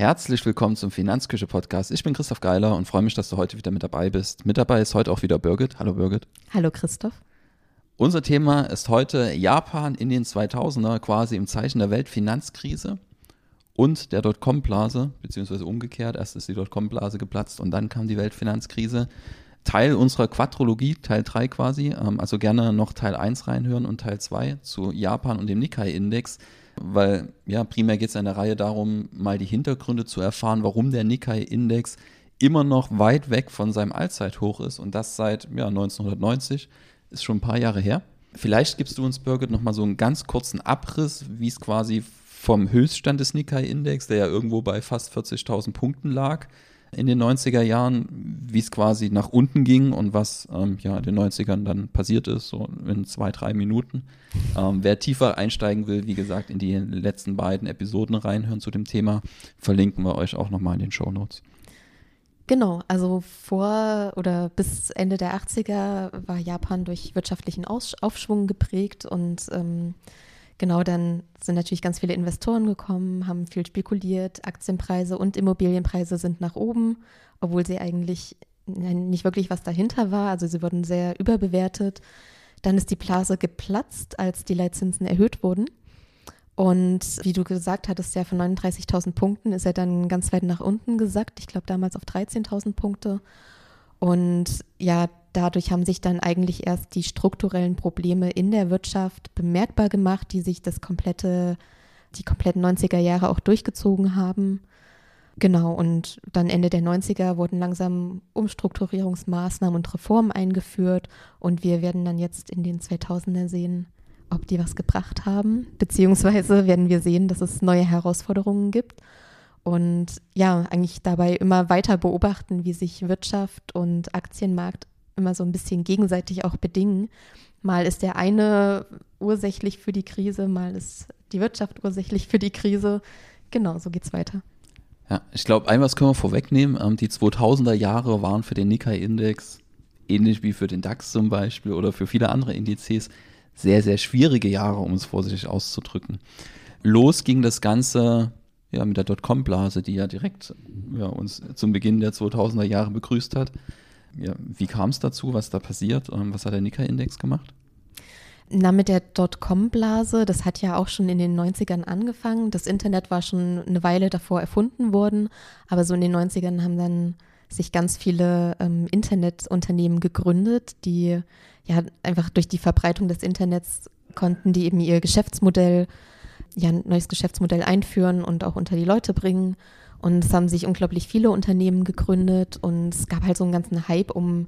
Herzlich willkommen zum Finanzküche Podcast. Ich bin Christoph Geiler und freue mich, dass du heute wieder mit dabei bist. Mit dabei ist heute auch wieder Birgit. Hallo Birgit. Hallo Christoph. Unser Thema ist heute Japan in den 2000er, quasi im Zeichen der Weltfinanzkrise und der Dotcom-Blase, beziehungsweise umgekehrt. Erst ist die Dotcom-Blase geplatzt und dann kam die Weltfinanzkrise. Teil unserer Quadrologie, Teil 3 quasi. Ähm, also gerne noch Teil 1 reinhören und Teil 2 zu Japan und dem Nikkei-Index weil ja, primär geht es in der Reihe darum, mal die Hintergründe zu erfahren, warum der Nikkei-Index immer noch weit weg von seinem Allzeithoch ist und das seit ja, 1990, ist schon ein paar Jahre her. Vielleicht gibst du uns, Birgit, nochmal so einen ganz kurzen Abriss, wie es quasi vom Höchststand des Nikkei-Index, der ja irgendwo bei fast 40.000 Punkten lag, in den 90er Jahren, wie es quasi nach unten ging und was ähm, ja in den 90ern dann passiert ist, so in zwei, drei Minuten. Ähm, wer tiefer einsteigen will, wie gesagt, in die letzten beiden Episoden reinhören zu dem Thema, verlinken wir euch auch nochmal in den Show Notes. Genau, also vor oder bis Ende der 80er war Japan durch wirtschaftlichen Aufschwung geprägt und ähm, genau, dann sind natürlich ganz viele Investoren gekommen, haben viel spekuliert, Aktienpreise und Immobilienpreise sind nach oben, obwohl sie eigentlich nicht wirklich was dahinter war. Also sie wurden sehr überbewertet. Dann ist die Blase geplatzt, als die Leitzinsen erhöht wurden. Und wie du gesagt hattest, ja, von 39.000 Punkten ist er dann ganz weit nach unten gesackt. Ich glaube damals auf 13.000 Punkte. Und ja, dadurch haben sich dann eigentlich erst die strukturellen Probleme in der Wirtschaft bemerkbar gemacht, die sich das komplette, die kompletten 90er Jahre auch durchgezogen haben. Genau, und dann Ende der 90er wurden langsam Umstrukturierungsmaßnahmen und Reformen eingeführt und wir werden dann jetzt in den 2000er sehen, ob die was gebracht haben, beziehungsweise werden wir sehen, dass es neue Herausforderungen gibt und ja, eigentlich dabei immer weiter beobachten, wie sich Wirtschaft und Aktienmarkt immer so ein bisschen gegenseitig auch bedingen. Mal ist der eine ursächlich für die Krise, mal ist die Wirtschaft ursächlich für die Krise. Genau, so geht's weiter. Ja, ich glaube, ein was können wir vorwegnehmen. Ähm, die 2000er Jahre waren für den Nikkei-Index, ähnlich wie für den DAX zum Beispiel oder für viele andere Indizes, sehr, sehr schwierige Jahre, um es vorsichtig auszudrücken. Los ging das Ganze ja, mit der Dotcom-Blase, die ja direkt ja, uns zum Beginn der 2000er Jahre begrüßt hat. Ja, wie kam es dazu? Was da passiert? Ähm, was hat der Nikkei-Index gemacht? Na, mit der Dotcom-Blase, das hat ja auch schon in den 90ern angefangen. Das Internet war schon eine Weile davor erfunden worden, aber so in den 90ern haben dann sich ganz viele ähm, Internetunternehmen gegründet, die ja einfach durch die Verbreitung des Internets konnten die eben ihr Geschäftsmodell, ja, ein neues Geschäftsmodell einführen und auch unter die Leute bringen. Und es haben sich unglaublich viele Unternehmen gegründet und es gab halt so einen ganzen Hype um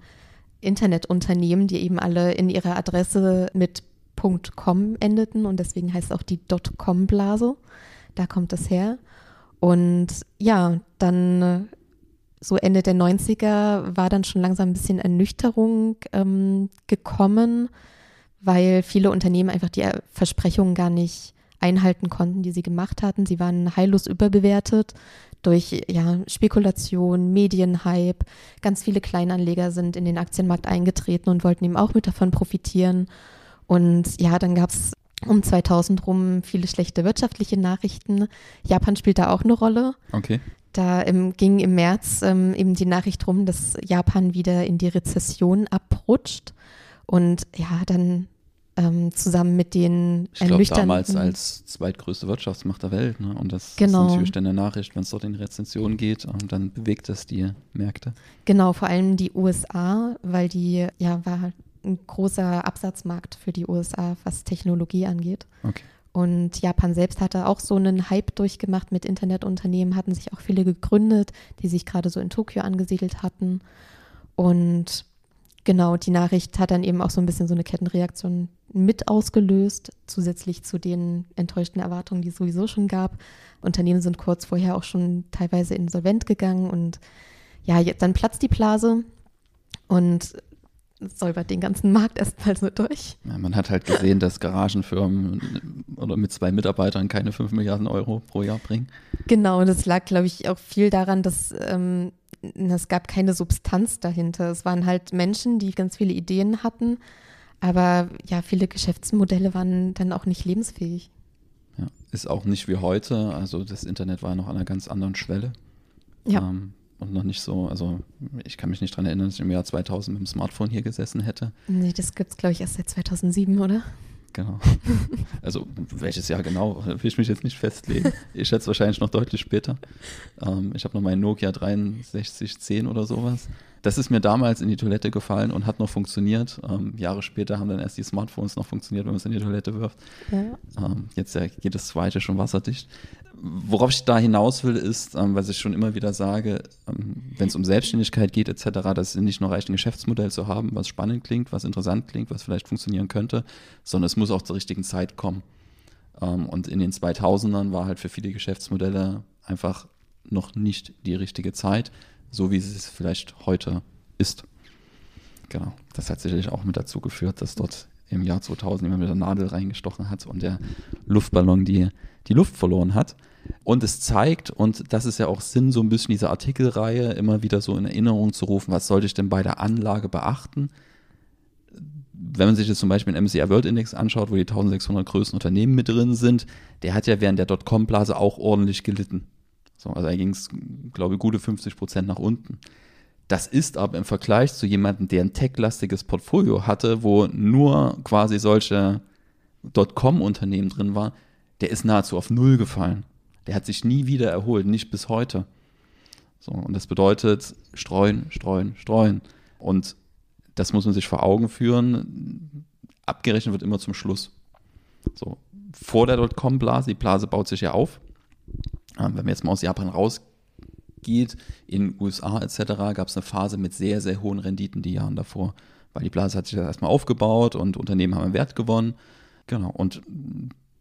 Internetunternehmen, die eben alle in ihrer Adresse mit .com endeten und deswegen heißt es auch die .com-Blase. Da kommt es her. Und ja, dann so Ende der 90er war dann schon langsam ein bisschen Ernüchterung ähm, gekommen, weil viele Unternehmen einfach die Versprechungen gar nicht einhalten konnten, die sie gemacht hatten. Sie waren heillos überbewertet durch ja, Spekulation, Medienhype. Ganz viele Kleinanleger sind in den Aktienmarkt eingetreten und wollten eben auch mit davon profitieren. Und ja, dann gab es um 2000 rum viele schlechte wirtschaftliche Nachrichten. Japan spielt da auch eine Rolle. Okay. Da ähm, ging im März ähm, eben die Nachricht rum, dass Japan wieder in die Rezession abrutscht. Und ja, dann ähm, zusammen mit den ich glaube damals als zweitgrößte Wirtschaftsmacht der Welt. Ne? Und das genau. ist natürlich dann eine Nachricht, wenn es dort in Rezession geht, und dann bewegt das die Märkte. Genau, vor allem die USA, weil die ja war ein großer Absatzmarkt für die USA, was Technologie angeht. Okay. Und Japan selbst hatte auch so einen Hype durchgemacht mit Internetunternehmen, hatten sich auch viele gegründet, die sich gerade so in Tokio angesiedelt hatten. Und genau, die Nachricht hat dann eben auch so ein bisschen so eine Kettenreaktion mit ausgelöst, zusätzlich zu den enttäuschten Erwartungen, die es sowieso schon gab. Unternehmen sind kurz vorher auch schon teilweise insolvent gegangen und ja, jetzt, dann platzt die Blase und säubert den ganzen Markt erstmal so durch. Ja, man hat halt gesehen, dass Garagenfirmen oder mit zwei Mitarbeitern keine 5 Milliarden Euro pro Jahr bringen. Genau, und das lag, glaube ich, auch viel daran, dass ähm, es gab keine Substanz dahinter. Es waren halt Menschen, die ganz viele Ideen hatten, aber ja, viele Geschäftsmodelle waren dann auch nicht lebensfähig. Ja, ist auch nicht wie heute. Also das Internet war noch an einer ganz anderen Schwelle. Ja. Ähm, und noch nicht so, also ich kann mich nicht daran erinnern, dass ich im Jahr 2000 mit dem Smartphone hier gesessen hätte. Nee, das gibt es, glaube ich, erst seit 2007, oder? Genau. Also welches Jahr genau, will ich mich jetzt nicht festlegen. Ich schätze wahrscheinlich noch deutlich später. Ähm, ich habe noch meinen Nokia 6310 oder sowas. Das ist mir damals in die Toilette gefallen und hat noch funktioniert. Ähm, Jahre später haben dann erst die Smartphones noch funktioniert, wenn man es in die Toilette wirft. Ja. Ähm, jetzt ja jedes zweite schon wasserdicht. Worauf ich da hinaus will, ist, ähm, was ich schon immer wieder sage, ähm, wenn es um Selbstständigkeit geht etc., dass es nicht nur reicht, ein Geschäftsmodell zu haben, was spannend klingt, was interessant klingt, was vielleicht funktionieren könnte, sondern es muss auch zur richtigen Zeit kommen. Ähm, und in den 2000ern war halt für viele Geschäftsmodelle einfach noch nicht die richtige Zeit, so wie es vielleicht heute ist. Genau, das hat sicherlich auch mit dazu geführt, dass dort im Jahr 2000 jemand mit der Nadel reingestochen hat und der Luftballon die, die Luft verloren hat. Und es zeigt, und das ist ja auch Sinn, so ein bisschen dieser Artikelreihe, immer wieder so in Erinnerung zu rufen, was sollte ich denn bei der Anlage beachten? Wenn man sich jetzt zum Beispiel den MSCI World Index anschaut, wo die 1600 größten Unternehmen mit drin sind, der hat ja während der Dotcom-Blase auch ordentlich gelitten. So, also da ging es, glaube ich, gute 50 Prozent nach unten. Das ist aber im Vergleich zu jemandem, der ein tech-lastiges Portfolio hatte, wo nur quasi solche Dotcom-Unternehmen drin war, der ist nahezu auf Null gefallen. Der hat sich nie wieder erholt, nicht bis heute. So, und das bedeutet streuen, streuen, streuen. Und das muss man sich vor Augen führen. Abgerechnet wird immer zum Schluss. So, vor der Dotcom-Blase, die Blase baut sich ja auf. Ähm, wenn man jetzt mal aus Japan rausgeht, in USA etc., gab es eine Phase mit sehr, sehr hohen Renditen die Jahren davor. Weil die Blase hat sich ja erstmal aufgebaut und Unternehmen haben Wert gewonnen. Genau. Und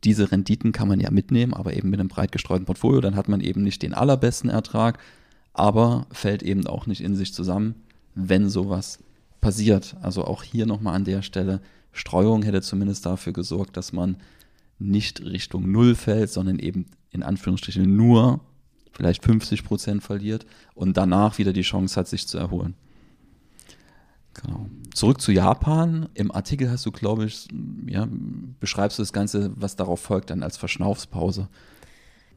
diese Renditen kann man ja mitnehmen, aber eben mit einem breit gestreuten Portfolio. Dann hat man eben nicht den allerbesten Ertrag, aber fällt eben auch nicht in sich zusammen, wenn sowas passiert. Also auch hier nochmal an der Stelle, Streuung hätte zumindest dafür gesorgt, dass man nicht Richtung Null fällt, sondern eben in Anführungsstrichen nur vielleicht 50 Prozent verliert und danach wieder die Chance hat, sich zu erholen. Genau. Zurück zu Japan. Im Artikel hast du, glaube ich, ja, beschreibst du das Ganze, was darauf folgt, dann als Verschnaufspause.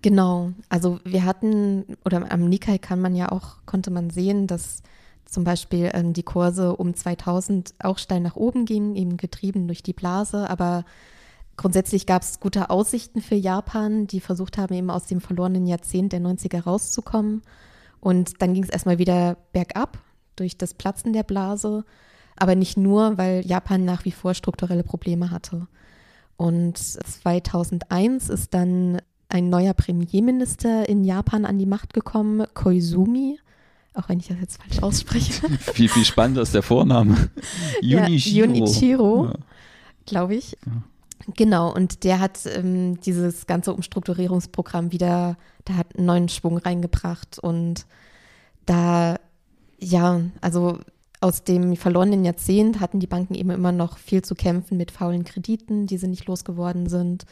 Genau. Also wir hatten, oder am Nikkei kann man ja auch, konnte man sehen, dass zum Beispiel ähm, die Kurse um 2000 auch steil nach oben gingen, eben getrieben durch die Blase, aber grundsätzlich gab es gute Aussichten für Japan, die versucht haben, eben aus dem verlorenen Jahrzehnt der 90er rauszukommen. Und dann ging es erstmal wieder bergab durch das Platzen der Blase, aber nicht nur, weil Japan nach wie vor strukturelle Probleme hatte. Und 2001 ist dann ein neuer Premierminister in Japan an die Macht gekommen, Koizumi, auch wenn ich das jetzt falsch ausspreche. Wie viel spannender ist der Vorname? Junichiro. Ja, Junichiro, ja. glaube ich. Ja. Genau, und der hat ähm, dieses ganze Umstrukturierungsprogramm wieder, da hat einen neuen Schwung reingebracht und da, ja, also aus dem verlorenen Jahrzehnt hatten die Banken eben immer noch viel zu kämpfen mit faulen Krediten, die sie nicht losgeworden sind.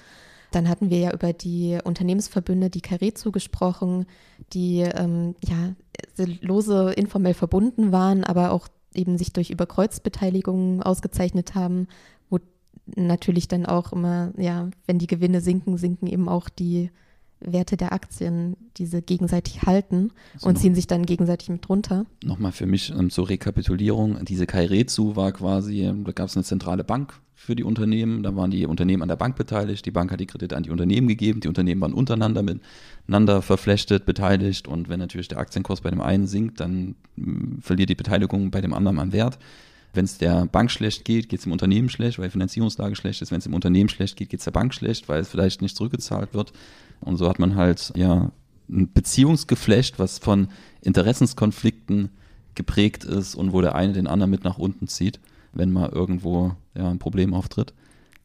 Dann hatten wir ja über die Unternehmensverbünde, die Carezo gesprochen, die ähm, ja lose informell verbunden waren, aber auch eben sich durch Überkreuzbeteiligungen ausgezeichnet haben, natürlich dann auch immer, ja, wenn die Gewinne sinken, sinken eben auch die Werte der Aktien, diese gegenseitig halten also und ziehen sich dann gegenseitig mit runter. Nochmal für mich ähm, zur Rekapitulierung, diese Kairetsu war quasi, ähm, da gab es eine zentrale Bank für die Unternehmen, da waren die Unternehmen an der Bank beteiligt, die Bank hat die Kredite an die Unternehmen gegeben, die Unternehmen waren untereinander miteinander verflechtet, beteiligt. Und wenn natürlich der Aktienkurs bei dem einen sinkt, dann mh, verliert die Beteiligung bei dem anderen an Wert. Wenn es der Bank schlecht geht, geht es dem Unternehmen schlecht, weil die Finanzierungslage schlecht ist. Wenn es dem Unternehmen schlecht geht, geht es der Bank schlecht, weil es vielleicht nicht zurückgezahlt wird. Und so hat man halt ja ein Beziehungsgeflecht, was von Interessenskonflikten geprägt ist und wo der eine den anderen mit nach unten zieht, wenn mal irgendwo ja, ein Problem auftritt.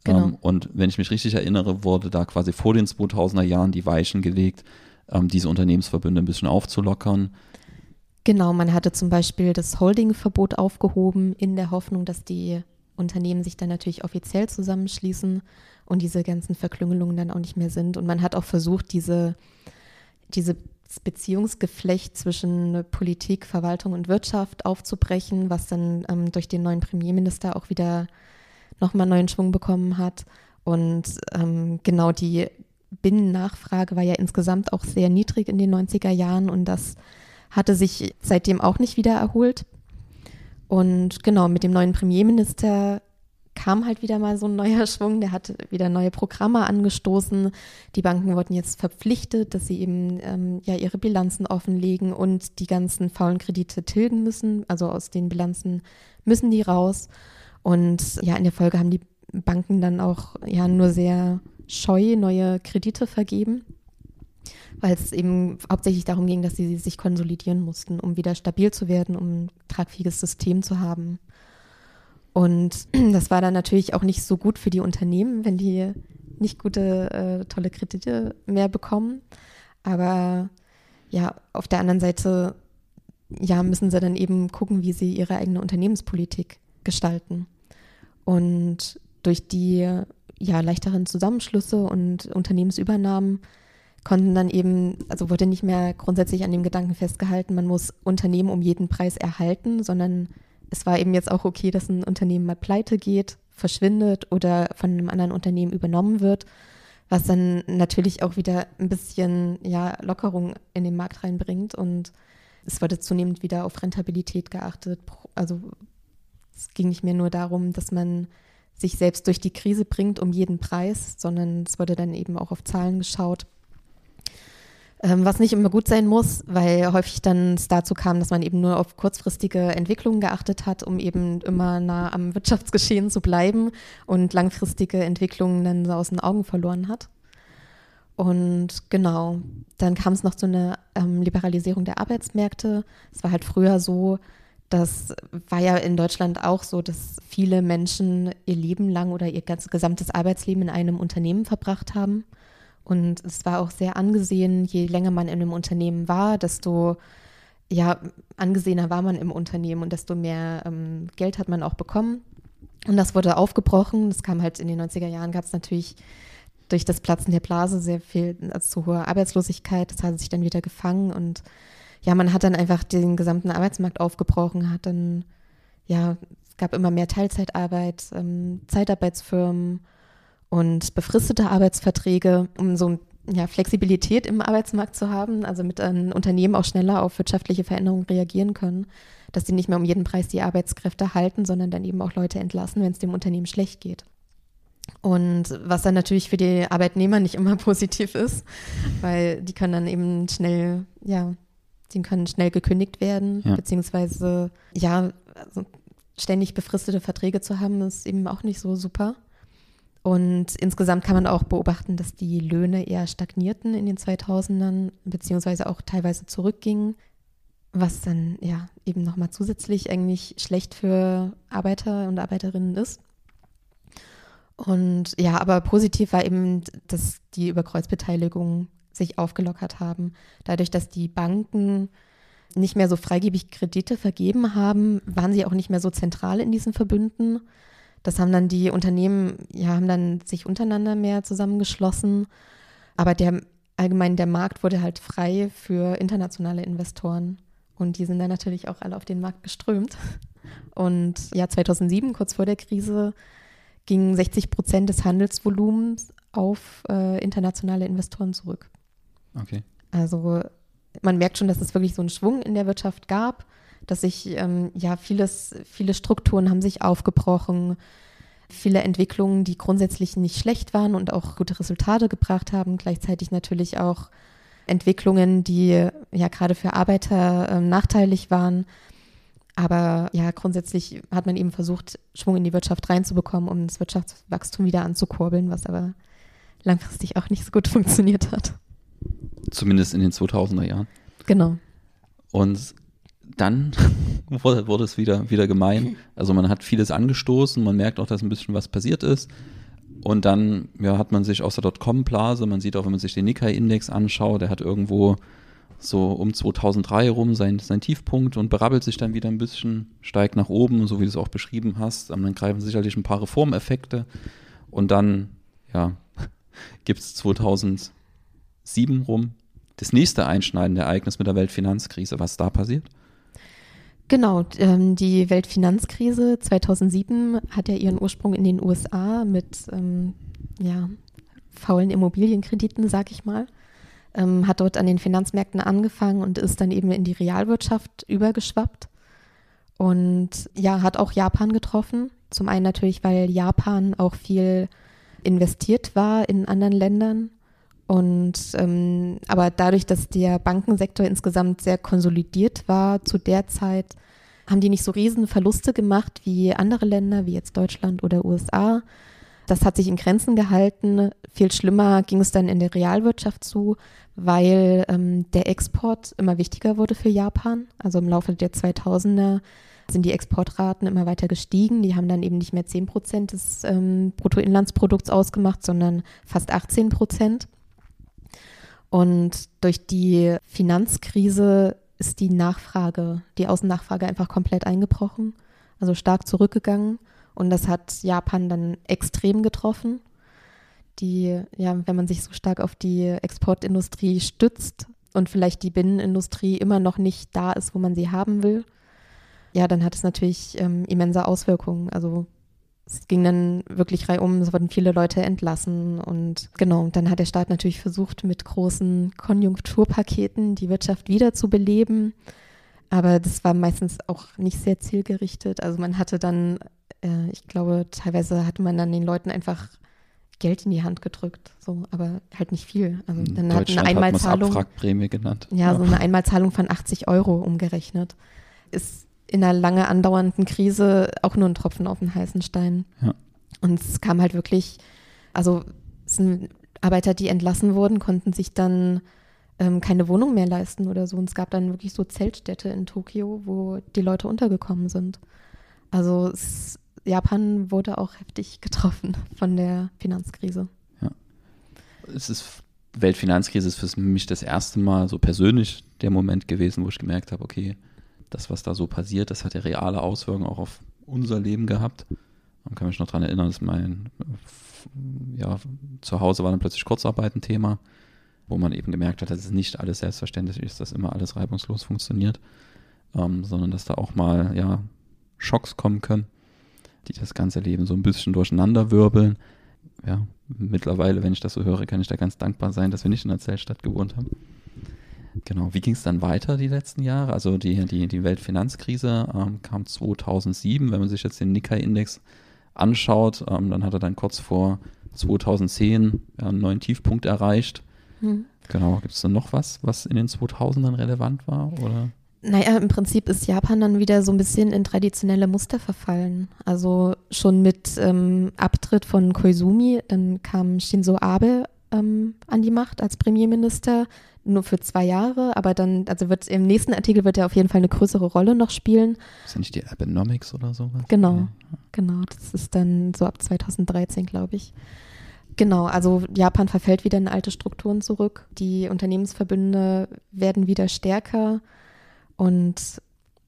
Genau. Ähm, und wenn ich mich richtig erinnere, wurde da quasi vor den 2000er Jahren die Weichen gelegt, ähm, diese Unternehmensverbünde ein bisschen aufzulockern. Genau, man hatte zum Beispiel das Holdingverbot aufgehoben in der Hoffnung, dass die Unternehmen sich dann natürlich offiziell zusammenschließen und diese ganzen Verklüngelungen dann auch nicht mehr sind. Und man hat auch versucht, diese, diese Beziehungsgeflecht zwischen Politik, Verwaltung und Wirtschaft aufzubrechen, was dann ähm, durch den neuen Premierminister auch wieder nochmal neuen Schwung bekommen hat. Und ähm, genau die Binnennachfrage war ja insgesamt auch sehr niedrig in den 90er Jahren und das hatte sich seitdem auch nicht wieder erholt. Und genau, mit dem neuen Premierminister kam halt wieder mal so ein neuer Schwung, der hat wieder neue Programme angestoßen. Die Banken wurden jetzt verpflichtet, dass sie eben ähm, ja ihre Bilanzen offenlegen und die ganzen faulen Kredite tilgen müssen. Also aus den Bilanzen müssen die raus. Und ja, in der Folge haben die Banken dann auch ja nur sehr scheu neue Kredite vergeben, weil es eben hauptsächlich darum ging, dass sie sich konsolidieren mussten, um wieder stabil zu werden, um ein tragfähiges System zu haben. Und das war dann natürlich auch nicht so gut für die Unternehmen, wenn die nicht gute, äh, tolle Kredite mehr bekommen. Aber ja, auf der anderen Seite, ja, müssen sie dann eben gucken, wie sie ihre eigene Unternehmenspolitik gestalten. Und durch die ja, leichteren Zusammenschlüsse und Unternehmensübernahmen konnten dann eben, also wurde nicht mehr grundsätzlich an dem Gedanken festgehalten, man muss Unternehmen um jeden Preis erhalten, sondern es war eben jetzt auch okay, dass ein Unternehmen mal pleite geht, verschwindet oder von einem anderen Unternehmen übernommen wird, was dann natürlich auch wieder ein bisschen ja, Lockerung in den Markt reinbringt und es wurde zunehmend wieder auf Rentabilität geachtet. Also es ging nicht mehr nur darum, dass man sich selbst durch die Krise bringt um jeden Preis, sondern es wurde dann eben auch auf Zahlen geschaut was nicht immer gut sein muss, weil häufig dann es dazu kam, dass man eben nur auf kurzfristige Entwicklungen geachtet hat, um eben immer nah am Wirtschaftsgeschehen zu bleiben und langfristige Entwicklungen dann so aus den Augen verloren hat. Und genau, dann kam es noch zu einer ähm, Liberalisierung der Arbeitsmärkte. Es war halt früher so, das war ja in Deutschland auch so, dass viele Menschen ihr Leben lang oder ihr ganzes gesamtes Arbeitsleben in einem Unternehmen verbracht haben. Und es war auch sehr angesehen, je länger man in einem Unternehmen war, desto ja, angesehener war man im Unternehmen und desto mehr ähm, Geld hat man auch bekommen. Und das wurde aufgebrochen. Das kam halt in den 90er Jahren, gab es natürlich durch das Platzen der Blase sehr viel, also zu hohe Arbeitslosigkeit. Das hat sich dann wieder gefangen und ja, man hat dann einfach den gesamten Arbeitsmarkt aufgebrochen, hat dann, ja, es gab immer mehr Teilzeitarbeit, ähm, Zeitarbeitsfirmen und befristete Arbeitsverträge, um so ja, Flexibilität im Arbeitsmarkt zu haben, also mit ein Unternehmen auch schneller auf wirtschaftliche Veränderungen reagieren können, dass sie nicht mehr um jeden Preis die Arbeitskräfte halten, sondern dann eben auch Leute entlassen, wenn es dem Unternehmen schlecht geht. Und was dann natürlich für die Arbeitnehmer nicht immer positiv ist, weil die können dann eben schnell, ja, die können schnell gekündigt werden, ja. beziehungsweise ja, also ständig befristete Verträge zu haben, ist eben auch nicht so super. Und insgesamt kann man auch beobachten, dass die Löhne eher stagnierten in den 2000ern, beziehungsweise auch teilweise zurückgingen, was dann ja eben nochmal zusätzlich eigentlich schlecht für Arbeiter und Arbeiterinnen ist. Und ja, aber positiv war eben, dass die Überkreuzbeteiligungen sich aufgelockert haben. Dadurch, dass die Banken nicht mehr so freigebig Kredite vergeben haben, waren sie auch nicht mehr so zentral in diesen Verbünden, das haben dann die Unternehmen, ja, haben dann sich untereinander mehr zusammengeschlossen. Aber der allgemein der Markt wurde halt frei für internationale Investoren. Und die sind dann natürlich auch alle auf den Markt geströmt. Und ja, 2007, kurz vor der Krise, gingen 60 Prozent des Handelsvolumens auf äh, internationale Investoren zurück. Okay. Also man merkt schon, dass es wirklich so einen Schwung in der Wirtschaft gab dass sich ähm, ja vieles, viele Strukturen haben sich aufgebrochen, viele Entwicklungen, die grundsätzlich nicht schlecht waren und auch gute Resultate gebracht haben, gleichzeitig natürlich auch Entwicklungen, die ja gerade für Arbeiter äh, nachteilig waren. Aber ja, grundsätzlich hat man eben versucht, Schwung in die Wirtschaft reinzubekommen, um das Wirtschaftswachstum wieder anzukurbeln, was aber langfristig auch nicht so gut funktioniert hat. Zumindest in den 2000er Jahren. Genau. Und dann wurde, es wieder, wieder gemein. Also man hat vieles angestoßen, man merkt auch, dass ein bisschen was passiert ist. Und dann ja, hat man sich aus der Dotcom-Blase, man sieht auch, wenn man sich den Nikkei-Index anschaut, der hat irgendwo so um 2003 rum seinen sein Tiefpunkt und berabbelt sich dann wieder ein bisschen, steigt nach oben, so wie du es auch beschrieben hast. Und dann greifen sicherlich ein paar Reformeffekte. Und dann, ja, gibt es 2007 rum das nächste einschneidende Ereignis mit der Weltfinanzkrise. Was da passiert? Genau, ähm, die Weltfinanzkrise 2007 hat ja ihren Ursprung in den USA mit ähm, ja, faulen Immobilienkrediten, sag ich mal. Ähm, hat dort an den Finanzmärkten angefangen und ist dann eben in die Realwirtschaft übergeschwappt. Und ja, hat auch Japan getroffen. Zum einen natürlich, weil Japan auch viel investiert war in anderen Ländern. Und ähm, aber dadurch, dass der Bankensektor insgesamt sehr konsolidiert war zu der Zeit, haben die nicht so riesen Verluste gemacht wie andere Länder, wie jetzt Deutschland oder USA. Das hat sich in Grenzen gehalten. Viel schlimmer ging es dann in der Realwirtschaft zu, weil ähm, der Export immer wichtiger wurde für Japan. Also im Laufe der 2000er sind die Exportraten immer weiter gestiegen. Die haben dann eben nicht mehr 10 Prozent des ähm, Bruttoinlandsprodukts ausgemacht, sondern fast 18 Prozent. Und durch die Finanzkrise ist die Nachfrage, die Außennachfrage einfach komplett eingebrochen, also stark zurückgegangen. Und das hat Japan dann extrem getroffen. Die, ja, wenn man sich so stark auf die Exportindustrie stützt und vielleicht die Binnenindustrie immer noch nicht da ist, wo man sie haben will, ja, dann hat es natürlich ähm, immense Auswirkungen. Also es ging dann wirklich reihum, es wurden viele Leute entlassen und genau, dann hat der Staat natürlich versucht, mit großen Konjunkturpaketen die Wirtschaft wiederzubeleben. Aber das war meistens auch nicht sehr zielgerichtet. Also man hatte dann, äh, ich glaube, teilweise hatte man dann den Leuten einfach Geld in die Hand gedrückt, so, aber halt nicht viel. Also dann hat eine Einmalzahlung. Hat genannt. Ja, ja, so eine Einmalzahlung von 80 Euro umgerechnet. Ist in einer lange andauernden Krise auch nur ein Tropfen auf den heißen Stein. Ja. Und es kam halt wirklich, also es sind Arbeiter, die entlassen wurden, konnten sich dann ähm, keine Wohnung mehr leisten oder so. Und es gab dann wirklich so Zeltstädte in Tokio, wo die Leute untergekommen sind. Also es, Japan wurde auch heftig getroffen von der Finanzkrise. Ja. Es ist Weltfinanzkrise ist für mich das erste Mal so persönlich der Moment gewesen, wo ich gemerkt habe, okay, das, was da so passiert, das hat ja reale Auswirkungen auch auf unser Leben gehabt. Man kann mich noch daran erinnern, dass mein ja, zu war dann plötzlich Kurzarbeit ein Thema, wo man eben gemerkt hat, dass es nicht alles selbstverständlich ist, dass immer alles reibungslos funktioniert, ähm, sondern dass da auch mal ja, Schocks kommen können, die das ganze Leben so ein bisschen durcheinander wirbeln. Ja, mittlerweile, wenn ich das so höre, kann ich da ganz dankbar sein, dass wir nicht in der Zeltstadt gewohnt haben. Genau, wie ging es dann weiter die letzten Jahre? Also die, die, die Weltfinanzkrise ähm, kam 2007, wenn man sich jetzt den Nikkei-Index anschaut, ähm, dann hat er dann kurz vor 2010 ja, einen neuen Tiefpunkt erreicht. Hm. Genau, gibt es dann noch was, was in den 2000ern relevant war? Oder? Naja, im Prinzip ist Japan dann wieder so ein bisschen in traditionelle Muster verfallen. Also schon mit ähm, Abtritt von Koizumi, dann kam Shinzo Abe ähm, an die Macht als Premierminister nur für zwei Jahre, aber dann, also wird im nächsten Artikel wird er auf jeden Fall eine größere Rolle noch spielen. Ist ja nicht die Abenomics oder sowas? Genau, ja. genau. Das ist dann so ab 2013, glaube ich. Genau, also Japan verfällt wieder in alte Strukturen zurück. Die Unternehmensverbünde werden wieder stärker und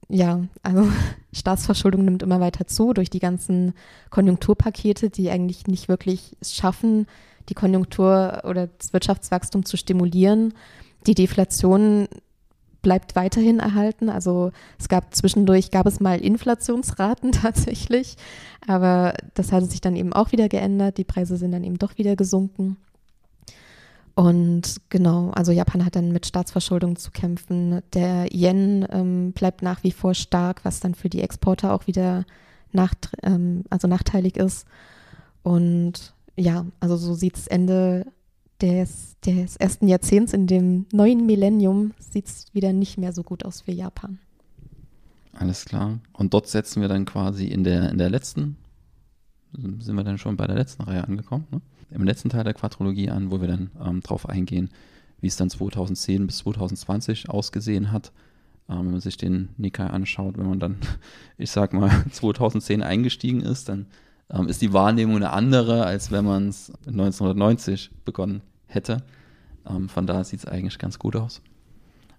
ja, also Staatsverschuldung nimmt immer weiter zu durch die ganzen Konjunkturpakete, die eigentlich nicht wirklich es schaffen, die Konjunktur oder das Wirtschaftswachstum zu stimulieren. Die Deflation bleibt weiterhin erhalten. Also es gab zwischendurch, gab es mal Inflationsraten tatsächlich, aber das hatte sich dann eben auch wieder geändert. Die Preise sind dann eben doch wieder gesunken. Und genau, also Japan hat dann mit Staatsverschuldung zu kämpfen. Der Yen ähm, bleibt nach wie vor stark, was dann für die Exporter auch wieder nach, ähm, also nachteilig ist. Und ja, also so sieht es Ende des, des ersten Jahrzehnts in dem neuen Millennium sieht es wieder nicht mehr so gut aus für Japan. Alles klar. Und dort setzen wir dann quasi in der, in der letzten, sind wir dann schon bei der letzten Reihe angekommen, ne? im letzten Teil der Quadrologie an, wo wir dann ähm, drauf eingehen, wie es dann 2010 bis 2020 ausgesehen hat. Ähm, wenn man sich den Nikkei anschaut, wenn man dann, ich sag mal, 2010 eingestiegen ist, dann ähm, ist die Wahrnehmung eine andere, als wenn man es 1990 begonnen hätte. Ähm, von daher sieht es eigentlich ganz gut aus.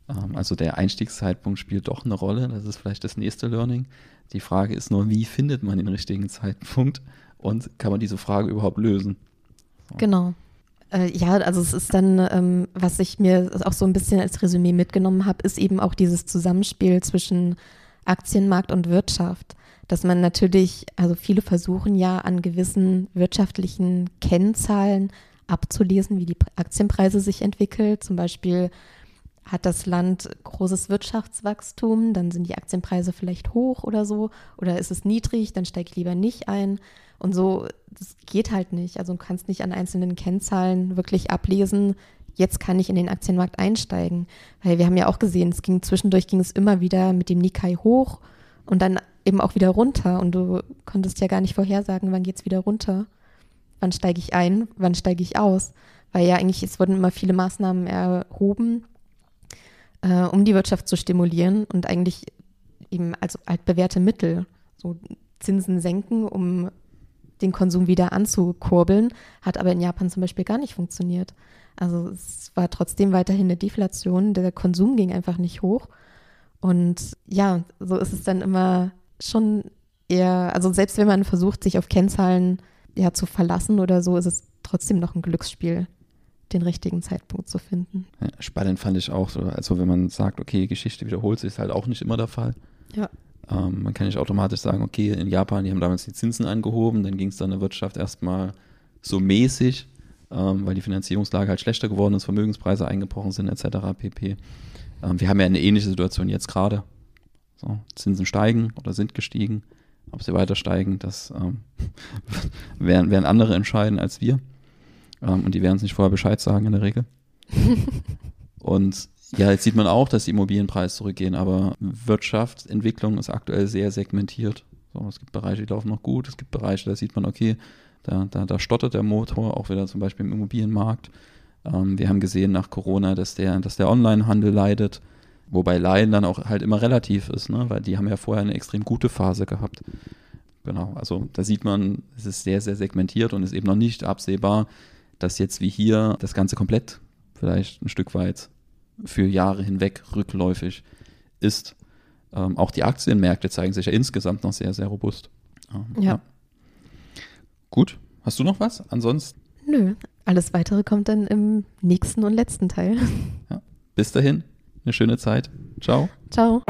Ähm, also der Einstiegszeitpunkt spielt doch eine Rolle. Das ist vielleicht das nächste Learning. Die Frage ist nur, wie findet man den richtigen Zeitpunkt und kann man diese Frage überhaupt lösen? So. Genau. Äh, ja, also es ist dann, ähm, was ich mir auch so ein bisschen als Resümee mitgenommen habe, ist eben auch dieses Zusammenspiel zwischen Aktienmarkt und Wirtschaft dass man natürlich, also viele versuchen ja an gewissen wirtschaftlichen Kennzahlen abzulesen, wie die Aktienpreise sich entwickeln. Zum Beispiel hat das Land großes Wirtschaftswachstum, dann sind die Aktienpreise vielleicht hoch oder so. Oder ist es niedrig, dann steige ich lieber nicht ein. Und so, das geht halt nicht. Also du kannst nicht an einzelnen Kennzahlen wirklich ablesen, jetzt kann ich in den Aktienmarkt einsteigen. Weil wir haben ja auch gesehen, es ging zwischendurch ging es immer wieder mit dem Nikkei hoch und dann eben auch wieder runter. Und du konntest ja gar nicht vorhersagen, wann geht es wieder runter. Wann steige ich ein, wann steige ich aus? Weil ja eigentlich, es wurden immer viele Maßnahmen erhoben, äh, um die Wirtschaft zu stimulieren und eigentlich eben als altbewährte Mittel, so Zinsen senken, um den Konsum wieder anzukurbeln, hat aber in Japan zum Beispiel gar nicht funktioniert. Also es war trotzdem weiterhin eine Deflation, der Konsum ging einfach nicht hoch. Und ja, so ist es dann immer schon eher, also selbst wenn man versucht, sich auf Kennzahlen ja zu verlassen oder so, ist es trotzdem noch ein Glücksspiel, den richtigen Zeitpunkt zu finden. Ja, spannend fand ich auch so, also wenn man sagt, okay, Geschichte wiederholt sich, ist halt auch nicht immer der Fall. Ja. Ähm, man kann nicht automatisch sagen, okay, in Japan, die haben damals die Zinsen angehoben, dann ging es dann der Wirtschaft erstmal so mäßig, ähm, weil die Finanzierungslage halt schlechter geworden ist, Vermögenspreise eingebrochen sind, etc. pp. Ähm, wir haben ja eine ähnliche Situation jetzt gerade. So, Zinsen steigen oder sind gestiegen. Ob sie weiter steigen, das ähm, werden, werden andere entscheiden als wir. Ähm, und die werden es nicht vorher Bescheid sagen in der Regel. und ja, jetzt sieht man auch, dass die Immobilienpreise zurückgehen, aber Wirtschaftsentwicklung ist aktuell sehr segmentiert. So, es gibt Bereiche, die laufen noch gut, es gibt Bereiche, da sieht man, okay, da, da, da stottert der Motor, auch wieder zum Beispiel im Immobilienmarkt. Ähm, wir haben gesehen nach Corona, dass der, dass der Onlinehandel leidet, wobei Leiden dann auch halt immer relativ ist, ne? weil die haben ja vorher eine extrem gute Phase gehabt. Genau, also da sieht man, es ist sehr, sehr segmentiert und ist eben noch nicht absehbar, dass jetzt wie hier das Ganze komplett vielleicht ein Stück weit für Jahre hinweg rückläufig ist. Ähm, auch die Aktienmärkte zeigen sich ja insgesamt noch sehr, sehr robust. Ähm, ja. ja. Gut, hast du noch was? Ansonsten? Nö, alles weitere kommt dann im nächsten und letzten Teil. Ja. Bis dahin, eine schöne Zeit. Ciao. Ciao.